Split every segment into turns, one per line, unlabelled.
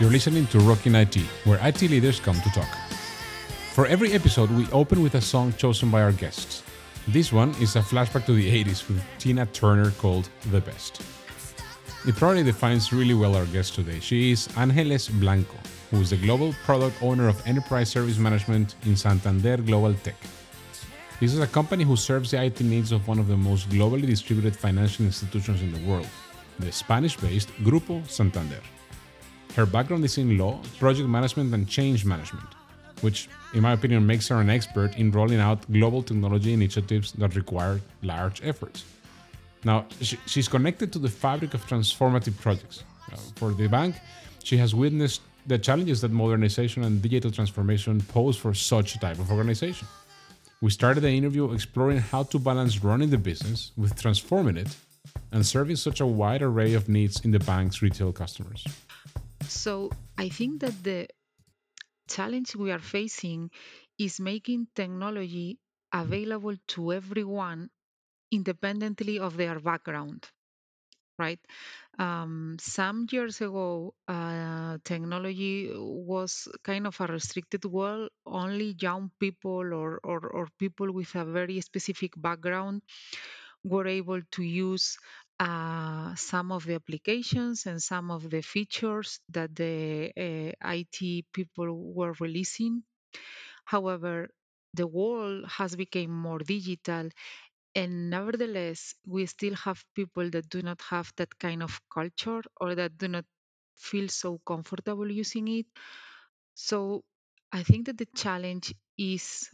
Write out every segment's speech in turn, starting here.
You're
listening to Rockin' IT, where IT leaders come to talk. For every episode, we open with a song chosen by our guests. This one is a flashback to the 80s with Tina Turner called The Best. It probably defines really well our guest today. She is Angeles Blanco, who is the global product owner of Enterprise Service Management in Santander Global Tech. This is a company who serves the IT needs of one of the most globally distributed financial institutions in the world, the Spanish based Grupo Santander. Her background is in law, project management, and change management, which, in my opinion, makes her an expert in rolling out global technology initiatives that require large efforts. Now, she's connected to the fabric of transformative projects. Uh, for the bank, she has witnessed the challenges that modernization and digital transformation pose for such a type of organization. We started the interview exploring how to balance running the business with transforming it and serving such a wide array of needs in the bank's retail customers.
So I think that the challenge we are facing is making technology available to everyone independently of their background right um, some years ago uh, technology was kind of a restricted world only young people or, or, or people with a very specific background were able to use uh, some of the applications and some of the features that the uh, IT people were releasing. However, the world has become more digital and nevertheless we still have people that do not have that kind of culture or that do not feel so comfortable using it. So i think that the challenge is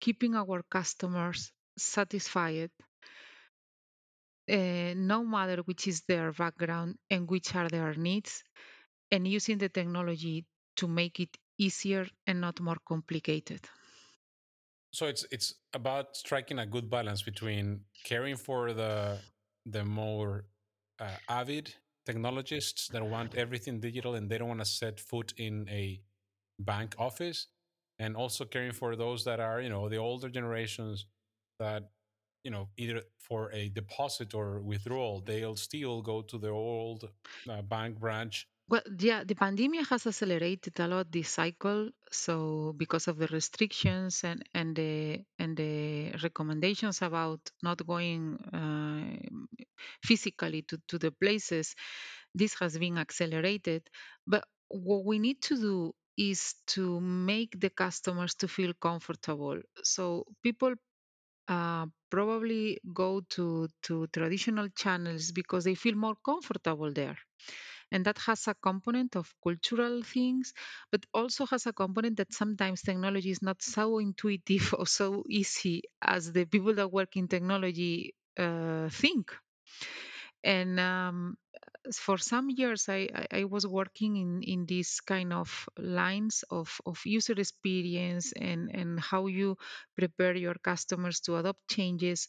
keeping our customers satisfied uh, no matter which is their background and which are their needs and using the technology to make it easier and not more complicated
So it's it's about striking a good balance between caring for the the more uh, avid technologists that want everything digital and they don't want to set foot in a bank office, and also caring for those that are you know the older generations that you know either for a deposit or withdrawal they'll still go to the old uh, bank branch.
Well, yeah, the pandemic has accelerated a lot this cycle. So because of the restrictions and and the and the recommendations about not going uh, physically to, to the places, this has been accelerated. But what we need to do is to make the customers to feel comfortable. So people uh, probably go to to traditional channels because they feel more comfortable there and that has a component of cultural things but also has a component that sometimes technology is not so intuitive or so easy as the people that work in technology uh, think. And um, for some years I, I was working in, in these kind of lines of, of user experience and, and how you prepare your customers to adopt changes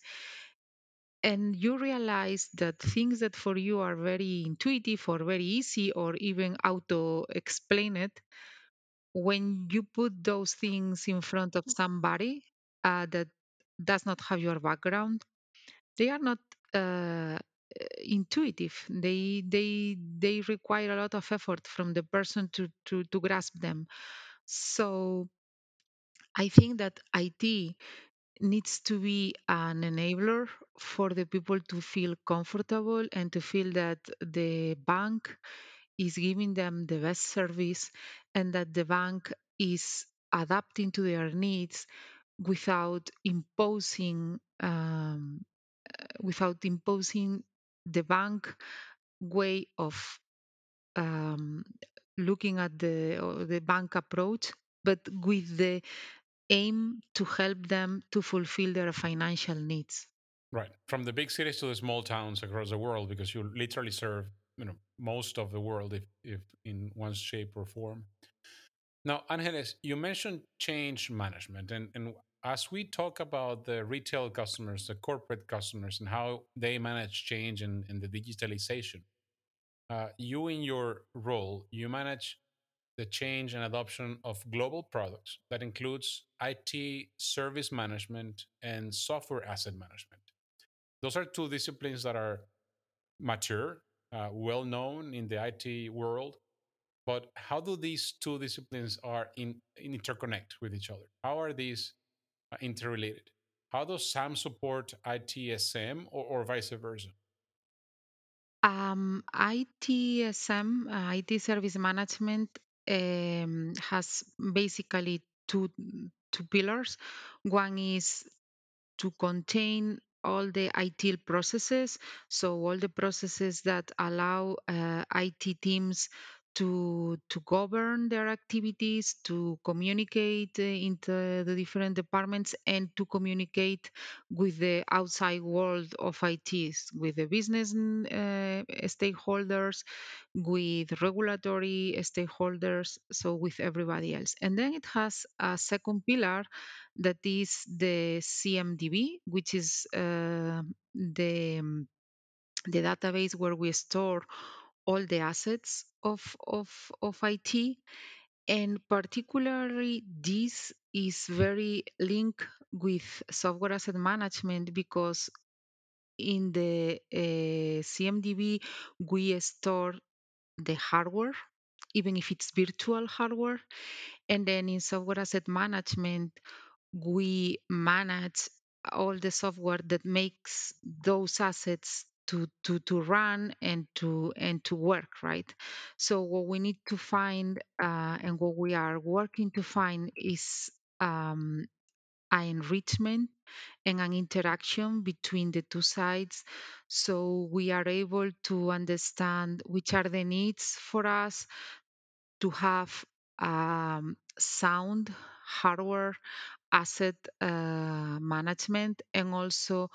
and you realize that things that for you are very intuitive or very easy or even auto explain it when you put those things in front of somebody uh, that does not have your background they are not uh, intuitive. They they they require a lot of effort from the person to to, to grasp them. So i think that it needs to be an enabler for the people to feel comfortable and to feel that the bank is giving them the best service and that the bank is adapting to their needs without imposing um, without imposing the bank way of um, looking at the or the bank approach but with the aim to help them to fulfill their financial needs.
Right. From the big cities to the small towns across the world, because you literally serve, you know, most of the world if, if in one shape or form. Now, Angeles, you mentioned change management. And, and as we talk about the retail customers, the corporate customers, and how they manage change and, the digitalization, uh, you in your role, you manage the change and adoption of global products that includes IT service management and software asset management. Those are two disciplines that are mature, uh, well known in the IT world. But how do these two disciplines are in, interconnect with each other? How are these uh, interrelated? How does SAM support ITSM or, or vice versa?
Um, ITSM, uh, IT Service Management, um, has basically two two pillars. One is to contain all the IT processes, so all the processes that allow uh, IT teams to to govern their activities, to communicate uh, into the different departments, and to communicate with the outside world of ITs, with the business uh, stakeholders, with regulatory stakeholders, so with everybody else. And then it has a second pillar that is the CMDB, which is uh, the um, the database where we store all the assets of of of IT, and particularly this is very linked with software asset management because in the uh, CMDB we store the hardware even if it's virtual hardware and then in software asset management we manage all the software that makes those assets to, to, to run and to and to work right? So what we need to find uh, and what we are working to find is um, an enrichment and an interaction between the two sides. So we are able to understand which are the needs for us to have um, sound hardware asset uh, management and also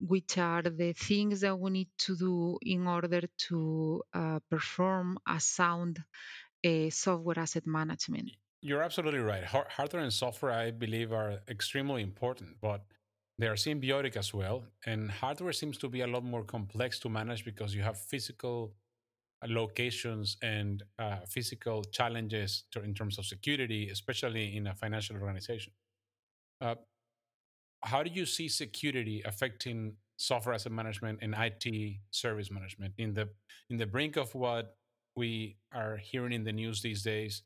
which are the things that we need to do in order to uh, perform a sound uh, software asset management.
You're absolutely right. Hardware and software, I believe, are extremely important, but they are symbiotic as well. And hardware seems to be a lot more complex to manage because you have physical uh, locations and uh, physical challenges in terms of security, especially in a financial organization. Uh, how do you see security affecting software asset management and IT service management in the in the brink of what we are hearing in the news these days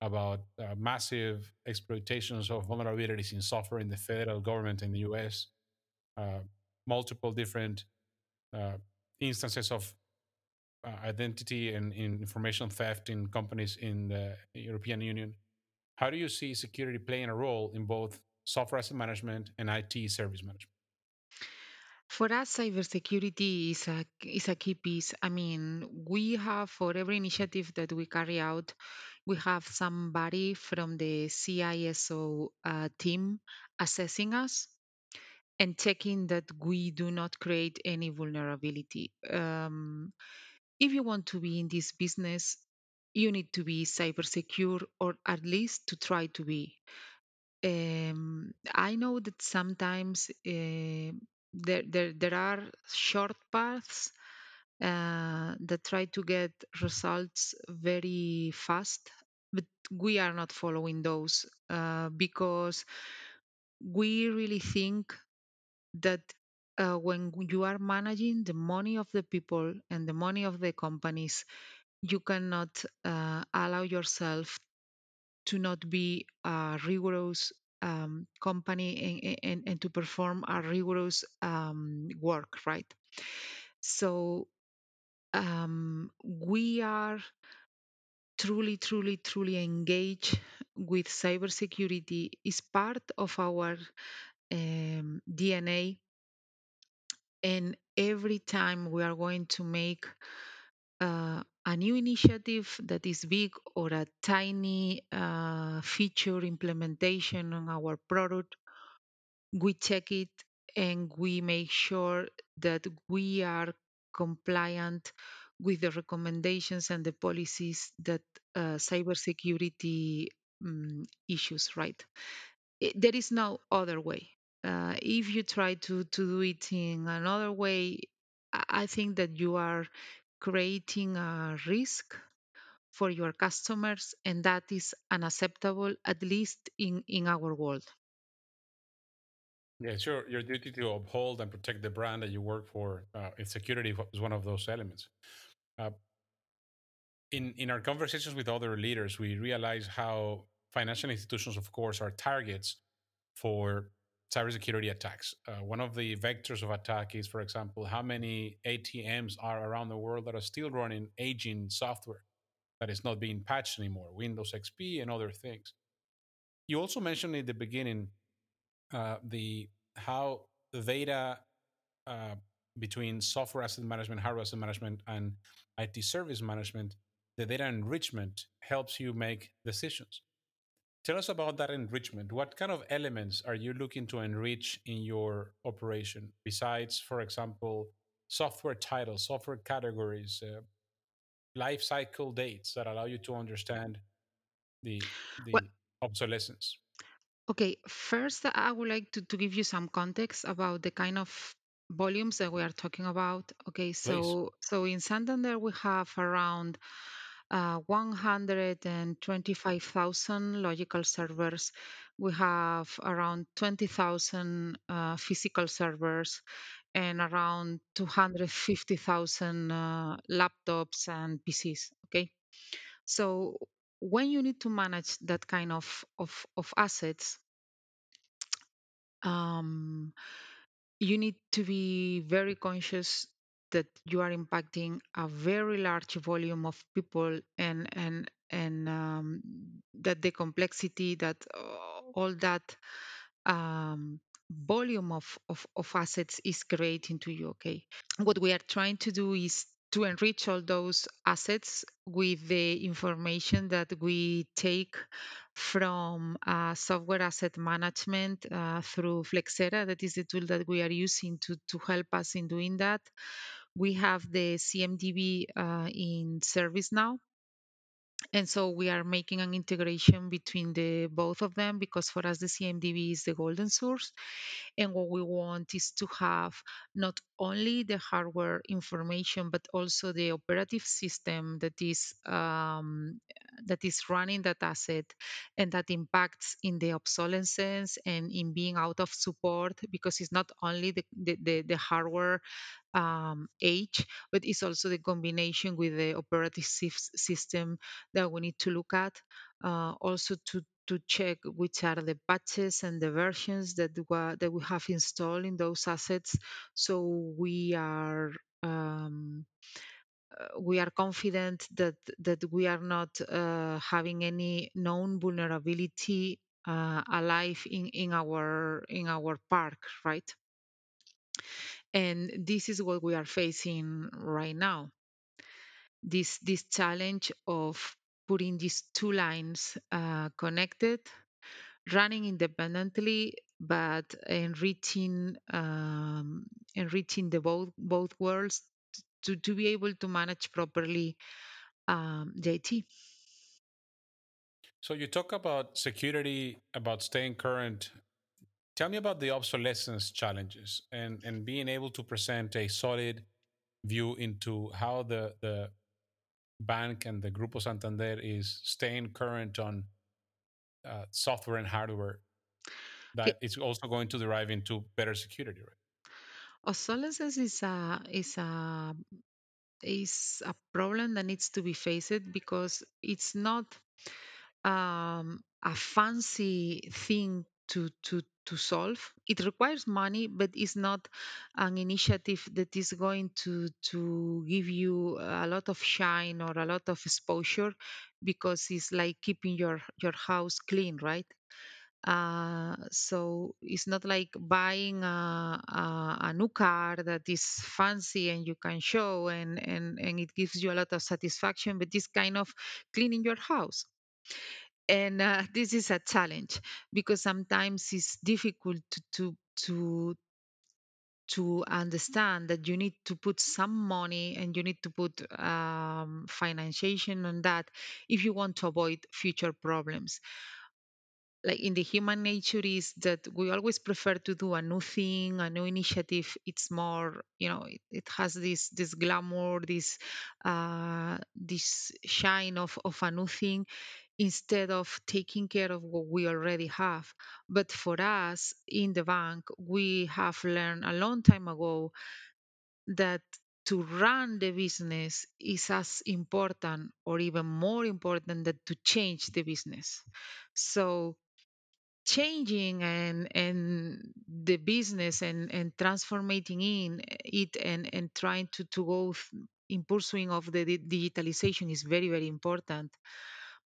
about uh, massive exploitations of vulnerabilities in software in the federal government in the US, uh, multiple different uh, instances of uh, identity and in information theft in companies in the European Union. How do you see security playing a role in both software asset management and IT service management?
For us, cybersecurity is a is a key piece. I mean, we have for every initiative that we carry out, we have somebody from the CISO uh, team assessing us and checking that we do not create any vulnerability. Um, if you want to be in this business, you need to be cyber secure or at least to try to be. Um, I know that sometimes uh, there, there there are short paths uh, that try to get results very fast, but we are not following those uh, because we really think that uh, when you are managing the money of the people and the money of the companies, you cannot uh, allow yourself to not be a rigorous um, company and, and, and to perform a rigorous um, work, right? So um, we are truly, truly, truly engaged with cybersecurity. is part of our um, DNA And every time we are going to make uh, a new initiative that is big or a tiny uh, feature implementation on our product, we check it and we make sure that we are compliant with the recommendations and the policies that uh, cybersecurity um, issues, right? it, there is no other way. Uh, if you try to, to do it in another way, I think that you are creating a risk for your customers, and that is unacceptable, at least in, in our world.
Yeah, sure. your, duty to uphold and protect the brand that you work for. Uh, security is one of those elements. Uh, in, in our conversations with other leaders, we realize how financial institutions, of course, are targets for cybersecurity attacks. Uh, one of the vectors of attack is, for example, how many ATMs are around the world that are still running aging software that is not being patched anymore, Windows XP and other things. You also mentioned in the beginning uh, the how the data uh, between software asset management, hardware asset management, and IT service management, the data enrichment helps you make decisions. Tell us about that enrichment. What kind of elements are you looking to enrich in your operation besides, for example, software titles, software categories, uh, life cycle dates that allow you to understand the
Well,
the obsolescence?
okay, first I would like to, to give you some context about the kind of volumes that we are talking about. Okay,
Please.
so so in Santander we have around uh, 125,000 logical servers. We have around 20,000 uh, physical servers and around 250,000 uh, laptops and PCs. Okay, so when you need to manage that kind of of, of assets, um, you need to be very conscious that you are impacting a very large volume of people and and and um, that the complexity that uh, all that um, volume of, of, of assets is creating to you okay what we are trying to do is to enrich all those assets with the information that we take from uh, software asset management uh, through Flexera. That is the tool that we are using to, to help us in doing that. We have the CMDB uh, in ServiceNow. And so we are making an integration between the both of them because for us the CMDB is the golden source and what we want is to have not only the hardware information, but also the operative system that is um, that is running that asset and that impacts in the obsolescence and in being out of support because it's not only the, the, the, the hardware um, age, but it's also the combination with the operative system that we need to look at. Uh, also to to check which are the patches and the versions that that we have installed in those assets, so we are um, uh, we are confident that that we are not uh, having any known vulnerability uh, alive in in our in our park, right? And this is what we are facing right now. This this challenge of putting these two lines uh, connected running independently but enriching um, enriching the both both worlds to, to be able to manage properly um, the IT.
So you talk about security, about staying current. Tell me about the obsolescence challenges and and being able to present a solid view into how the the bank and the Grupo Santander is staying current on uh, software and hardware that is also going to derive into better security, right?
obsolescence is a is a is a problem that needs to be faced because it's not um, a fancy thing to to to solve. It requires money, but it's not an initiative that is going to to give you a lot of shine or a lot of exposure because it's like keeping your your house clean, right? Uh, so it's not like buying a, a, a new car that is fancy and you can show and, and, and it gives you a lot of satisfaction, but it's kind of cleaning your house and uh, this is a challenge because sometimes it's difficult to to to to understand that you need to put some money and you need to put um, financiation on that if you want to avoid future problems. Like in the human nature is that we always prefer to do a new thing a new initiative. It's more you know it, it has this this glamour this uh this shine of of a new thing instead of taking care of what we already have. But for us in the bank we have learned a long time ago that to run the business is as important or even more important than to change the business. So changing and and the business and and transforming in it and and trying to to go in pursuing of the di- digitalization is very very important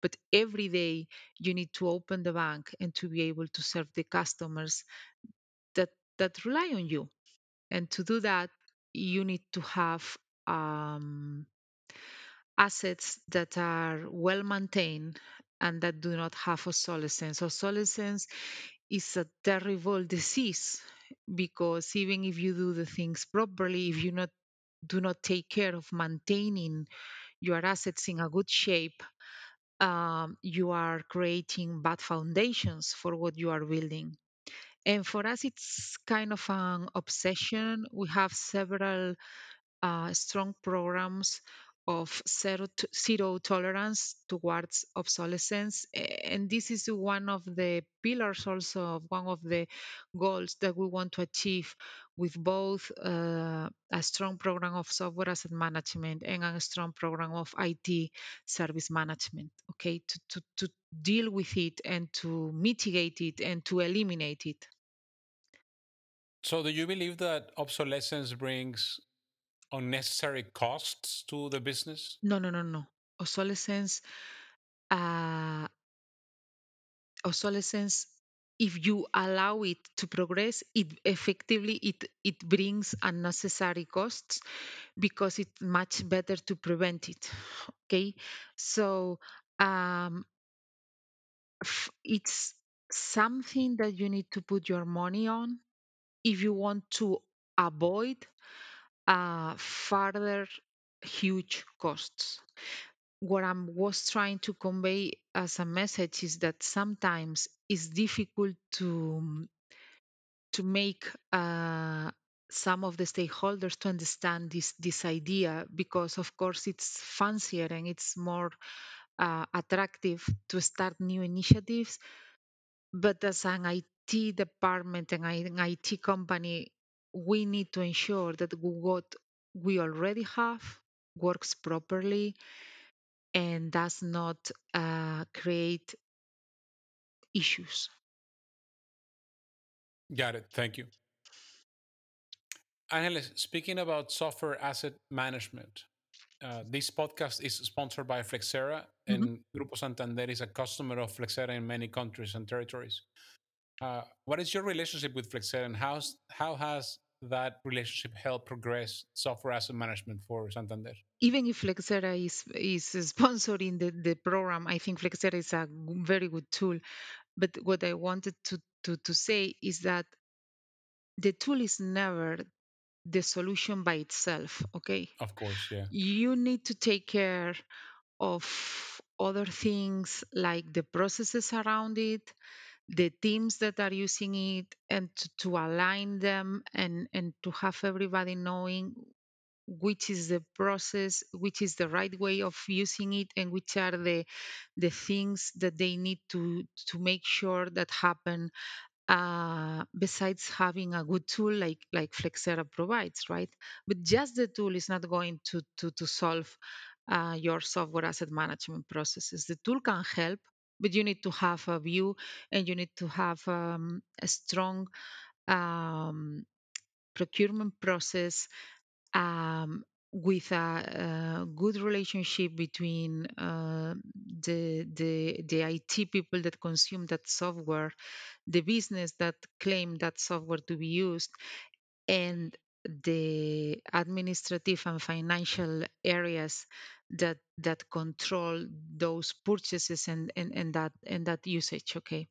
but every day you need to open the bank and to be able to serve the customers that that rely on you and to do that you need to have um, assets that are well maintained and that do not have obsolescence. Obsolescence is a terrible disease because even if you do the things properly, if you not do not take care of maintaining your assets in a good shape, um, you are creating bad foundations for what you are building. And for us, it's kind of an obsession. We have several uh, strong programs of zero, to, zero tolerance towards obsolescence. And this is one of the pillars, also, of one of the goals that we want to achieve with both uh, a strong program of software asset management and a strong program of IT service management, okay, to, to, to deal with it and to mitigate it and to eliminate it.
So, do you believe that obsolescence brings unnecessary costs to the business?
No, no, no, no. Obsolescence uh, obsolescence if you allow it to progress it effectively it it brings unnecessary costs because it's much better to prevent it okay so um it's something that you need to put your money on if you want to avoid uh, further huge costs. What I was trying to convey as a message is that sometimes it's difficult to to make uh, some of the stakeholders to understand this this idea because of course it's fancier and it's more uh, attractive to start new initiatives. But as an IT department and an IT company we need to ensure that what we already have works properly and does not uh, create issues.
Got it. Thank you. Angeles, speaking about software asset management, uh, this podcast is sponsored by Flexera,
Mhm.
and Grupo Santander is a customer of Flexera in many countries and territories. Uh, what is your relationship with Flexera, and how's, how has that relationship helped progress software asset management for Santander?
Even if Flexera is is sponsoring the, the program, I think Flexera is a very good tool. But what I wanted to, to, to say is that the tool is never the solution by itself. Okay.
Of course, yeah.
You need to take care of other things like the processes around it, the teams that are using it, and to, to align them and, and to have everybody knowing which is the process, which is the right way of using it, and which are the the things that they need to to make sure that happen uh, besides having a good tool like like Flexera provides, right? But just the tool is not going to to to solve uh, your software asset management processes. The tool can help, but you need to have a view and you need to have um, a strong um, procurement process um, with a, a good relationship between uh, the, the the IT people that consume that software, the business that claim that software to be used, and the administrative and financial areas that that control those purchases and, and, and that and that usage. Okay.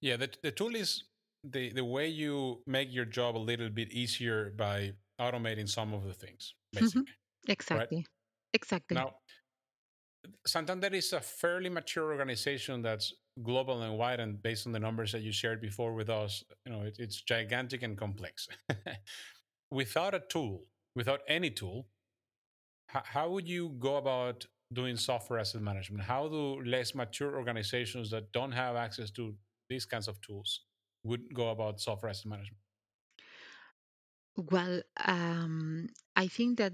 Yeah, the, the tool is the, the way you make your job a little bit easier by automating some of the things,
Mhm.
basically, right?
Exactly. Exactly.
Now, Santander is a fairly mature organization that's global and wide, and based on the numbers that you shared before with us, you know, it, it's gigantic and complex. without a tool, without any tool, how, would you go about doing software asset management? How do less mature organizations that don't have access to these kinds of tools would go about software asset management?
Well, um, I think that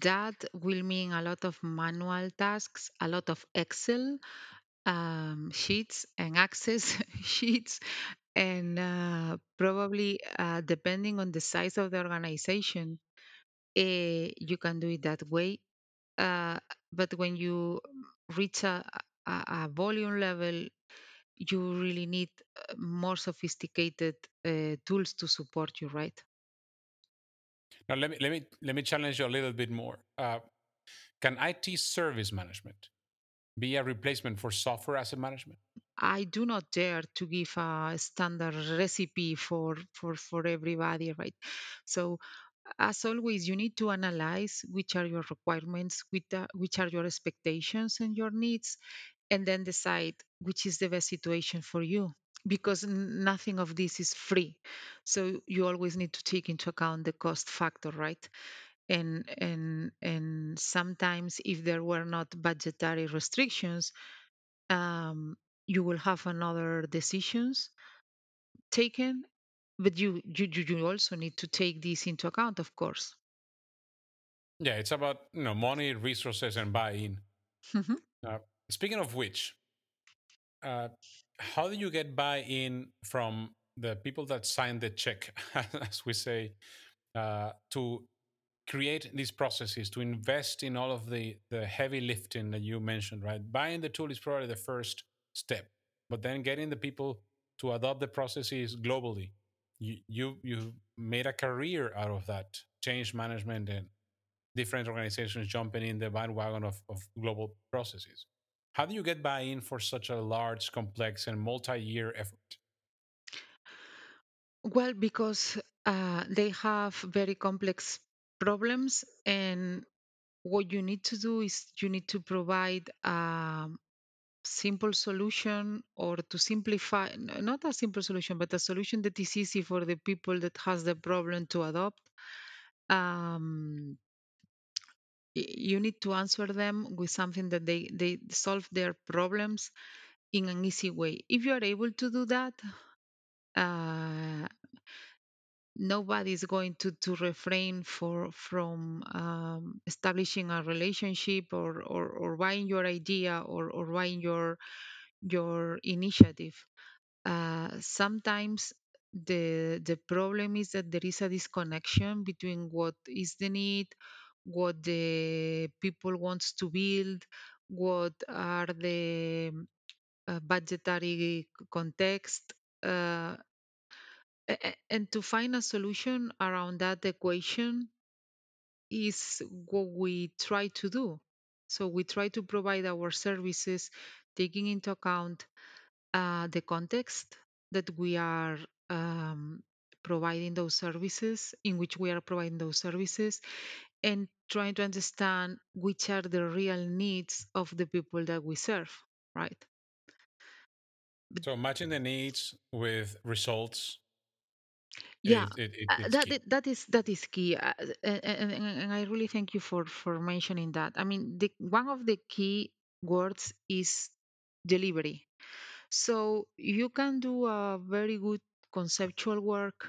that will mean a lot of manual tasks, a lot of Excel um, sheets and Access sheets, and uh, probably uh, depending on the size of the organization, eh, you can do it that way. Uh, but when you reach a, a, a volume level, you really need uh, more sophisticated uh, tools to support you, right?
Now, let me let me let me challenge you a little bit more. Uh, can IT service management be a replacement for software asset management?
I do not dare to give a standard recipe for for for everybody, right? So as always, you need to analyze which are your requirements, which are, which are your expectations and your needs, and then decide which is the best situation for you. Because nothing of this is free, so you always need to take into account the cost factor, right? And and and sometimes, if there were not budgetary restrictions, um, you will have another decisions taken but you, you you also need to take this into account of course
Yeah, it's about you know money, resources, and buy-in.
Mhm.
Uh, speaking of which, uh, how do you get buy-in from the people that sign the check, as we say, uh, to create these processes, to invest in all of the the heavy lifting that you mentioned? Right, buying the tool is probably the first step, but then getting the people to adopt the processes globally. You you you made a career out of that change management and different organizations jumping in the bandwagon of, of global processes. How do you get buy in for such a large, complex, and multi year effort?
well because uh, they have very complex problems and what you need to do is you need to provide a simple solution or to simplify n- not a simple solution but a solution that is easy for the people that has the problem to adopt um, you need to answer them with something that they they solve their problems in an easy way. If you are able to do that uh, nobody is going to, to refrain for from um, establishing a relationship or, or, or buying your idea or, or buying your your initiative. Uh, sometimes the the problem is that there is a disconnection between what is the need what the people wants to build what are the uh, budgetary context uh, and to find a solution around that equation is what we try to do so we try to provide our services taking into account uh, the context that we are um, providing those services, in which we are providing those services, and trying to understand which are the real needs of the people that we serve, right?
So matching the needs with results
yeah,
it, it,
uh,
it's
that
key.
i- that is that is key, uh, and, and, and I really thank you for for mentioning that. I mean, the one of the key words is delivery. So you can do a very good conceptual work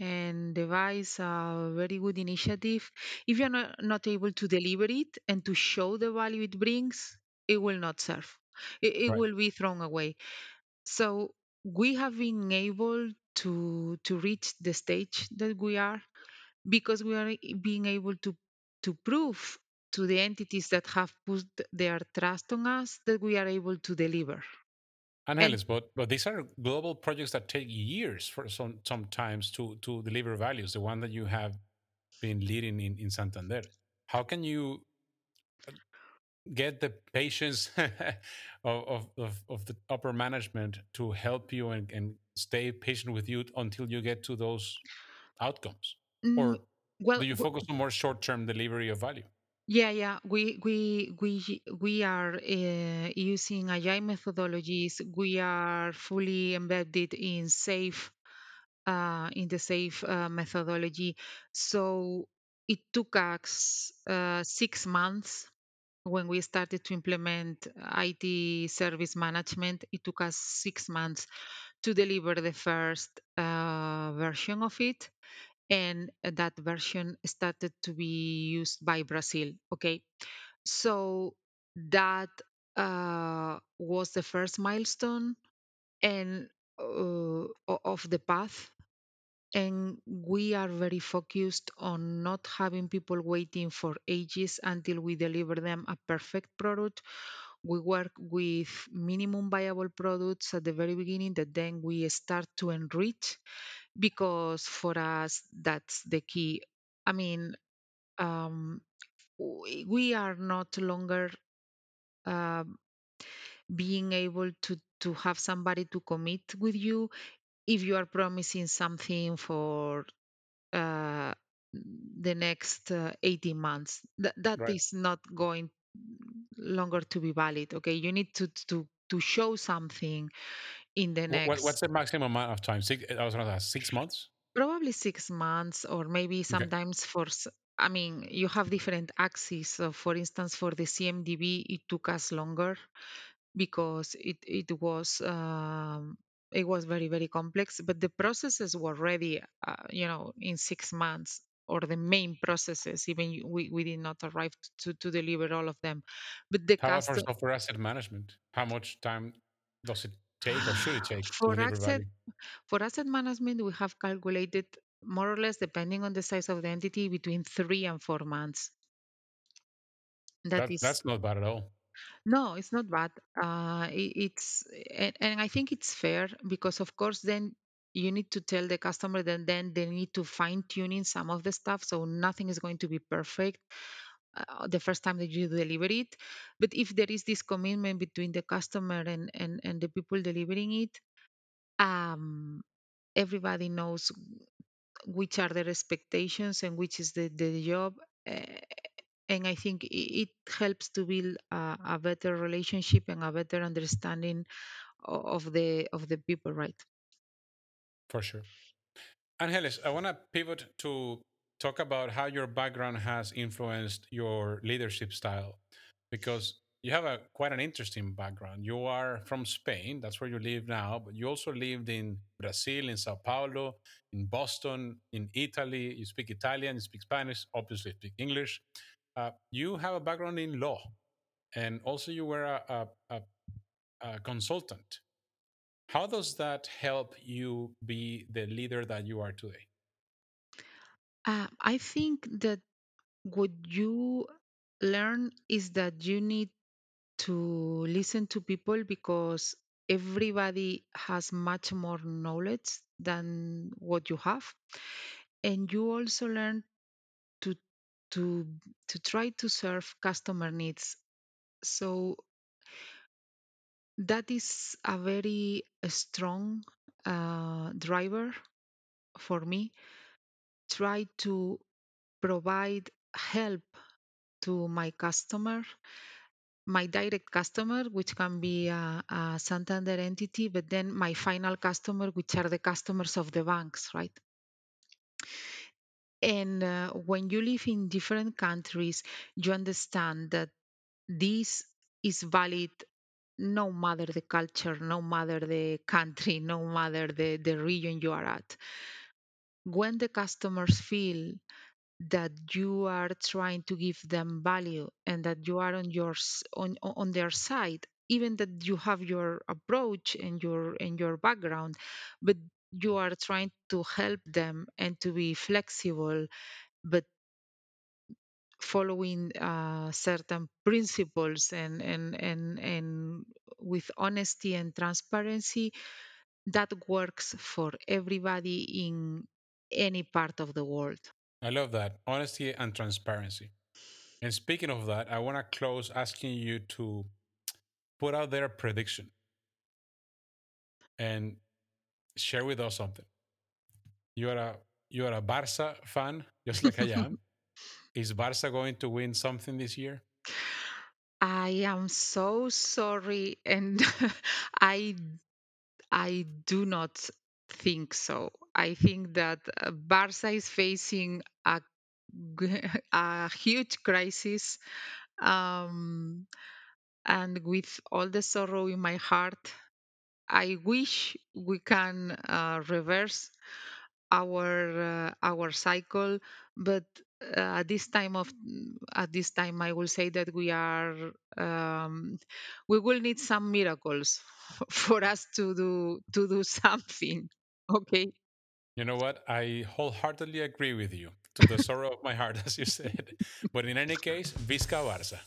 and devise a very good initiative. If you're not, not able to deliver it and to show the value it brings, it will not serve. It, it
Right.
will be thrown away. So we have been able to to reach the stage that we are because we are being able to to prove to the entities that have put their trust on us that we are able to deliver. And
but but these are global projects that take years for some sometimes to to deliver values. The one that you have been leading in, in Santander. How can you get the patience of, of, of, the upper management to help you and, and stay patient with you until you get to those outcomes?
mm,
Or
well,
do you focus on more short term delivery of value?
Yeah, yeah. We we we we are uh, using agile methodologies. We are fully embedded in SAFe uh, in the SAFe uh, methodology. So it took us uh, six months when we started to implement IT service management. It took us six months to deliver the first uh, version of it. And that version started to be used by Brazil. Okay. So that uh, was the first milestone and uh, of the path and we are very focused on not having people waiting for ages until we deliver them a perfect product. We work with minimum viable products at the very beginning that then we start to enrich because for us that's the key. I mean um, we are not longer um, being able to to have somebody to commit with you if you are promising something for uh, the next uh, 18 months. That that
Right.
is not going longer to be valid. Okay, you need to to to show something in the
next what what's the maximum amount of time? Six, I was going to ask six months.
probably six months or maybe
Okay.
sometimes for i mean, you have different axes. So for instance, for the CMDB, it took us longer because it it was um, it was very very complex but the processes were ready uh, you know in six months or the main processes even we, we did not arrive to, to deliver all of them but the
How about for software asset management? How much time does it take or should it take
for asset
value?
for asset management we have calculated more or less depending on the size of the entity between three and four months that
That
is
that's not bad at all.
No, it's not bad. Uh, it's and, and I think it's fair because of course then you need to tell the customer that then they need to fine tuning some of the stuff, so nothing is going to be perfect uh, the first time that you deliver it. But if there is this commitment between the customer and and, and the people delivering it, um, everybody knows which are their expectations and which is the, the job. And I think it helps to build a, a better relationship and a better understanding of the of the people, right?
For sure. Angeles, I want to pivot to talk about how your background has influenced your leadership style because you have a quite an interesting background. You are from Spain, that's where you live now, but you also lived in Brazil, in Sao Paulo, in Boston, in Italy. You speak Italian, you speak Spanish, obviously speak English. Uh, you have a background in law, and also you were a, a, a, consultant. How does that help you be the leader that you are today?
Uh, I think that what you learn is that you need to listen to people because everybody has much more knowledge than what you have, and you also learn to to to try to serve customer needs. So that is a very strong uh, driver for me. Try to provide help to my customer, my direct customer, which can be a, a Santander entity, but then my final customer, which are the customers of the banks, right? And uh, when you live in different countries, you understand that this is valid no matter the culture, no matter the country, no matter the, the region you are at. When the customers feel that you are trying to give them value and that you are on your on, on their side, even that you have your approach and your and your background, but you are trying to help them and to be flexible, but following uh, certain principles and, and and and with honesty and transparency that works for everybody in any part of the world
I love that honesty and transparency. And speaking of that, I want to close asking you to put out their prediction and share with us something. You are a you are a Barca fan, just like I am. Is Barça going to win something this year?
I am so sorry, and I I do not think so. I think that uh, Barca is facing a a huge crisis, um, and with all the sorrow in my heart, I wish we can uh, reverse our uh, our cycle but uh, at this time of at this time i will say that we are um, we will need some miracles for us to do to do something okay
You know what? I wholeheartedly agree with you. To the sorrow of my heart, as you said. But in any case, Visca Barça.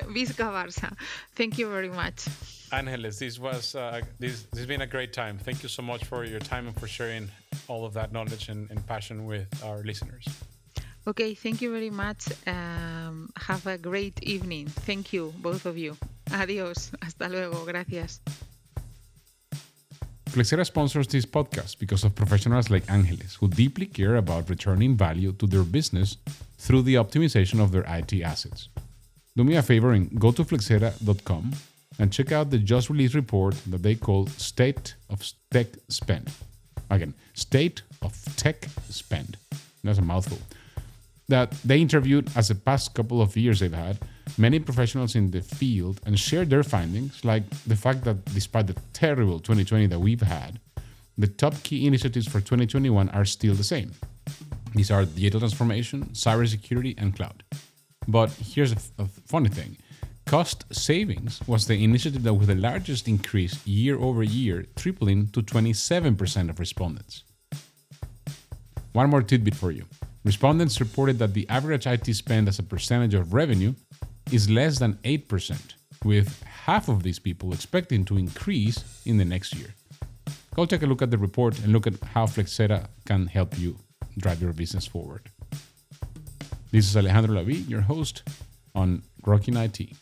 visca barça. Thank you very much.
Angeles, this was uh, this, this has been a great time. Thank you so much for your time and for sharing all of that knowledge and, and passion with our listeners.
okay thank you very much. Um, have a great evening. Thank you both of you. Adios hasta luego. Gracias.
Flexera sponsors this podcast because of professionals like Angeles who deeply care about returning value to their business through the optimization of their IT assets. Do me a favor and go to flexera.com and check out the just released report that they call State of Tech Spend. Again, State of Tech Spend. That's a mouthful. That they interviewed, as the past couple of years they've had, many professionals in the field and shared their findings, like the fact that despite the terrible 2020 that we've had, the top key initiatives for 2021 are still the same. These are digital transformation, cybersecurity, and cloud. But here's a, a funny thing cost savings was the initiative that with the largest increase year over year, tripling to 27% of respondents. One more tidbit for you. Respondents reported that the average IT spend as a percentage of revenue is less than 8%, with half of these people expecting to increase in the next year. Go take a look at the report and look at how Flexera can help you drive your business forward. This is Alejandro Lavi, your host on Rocking IT.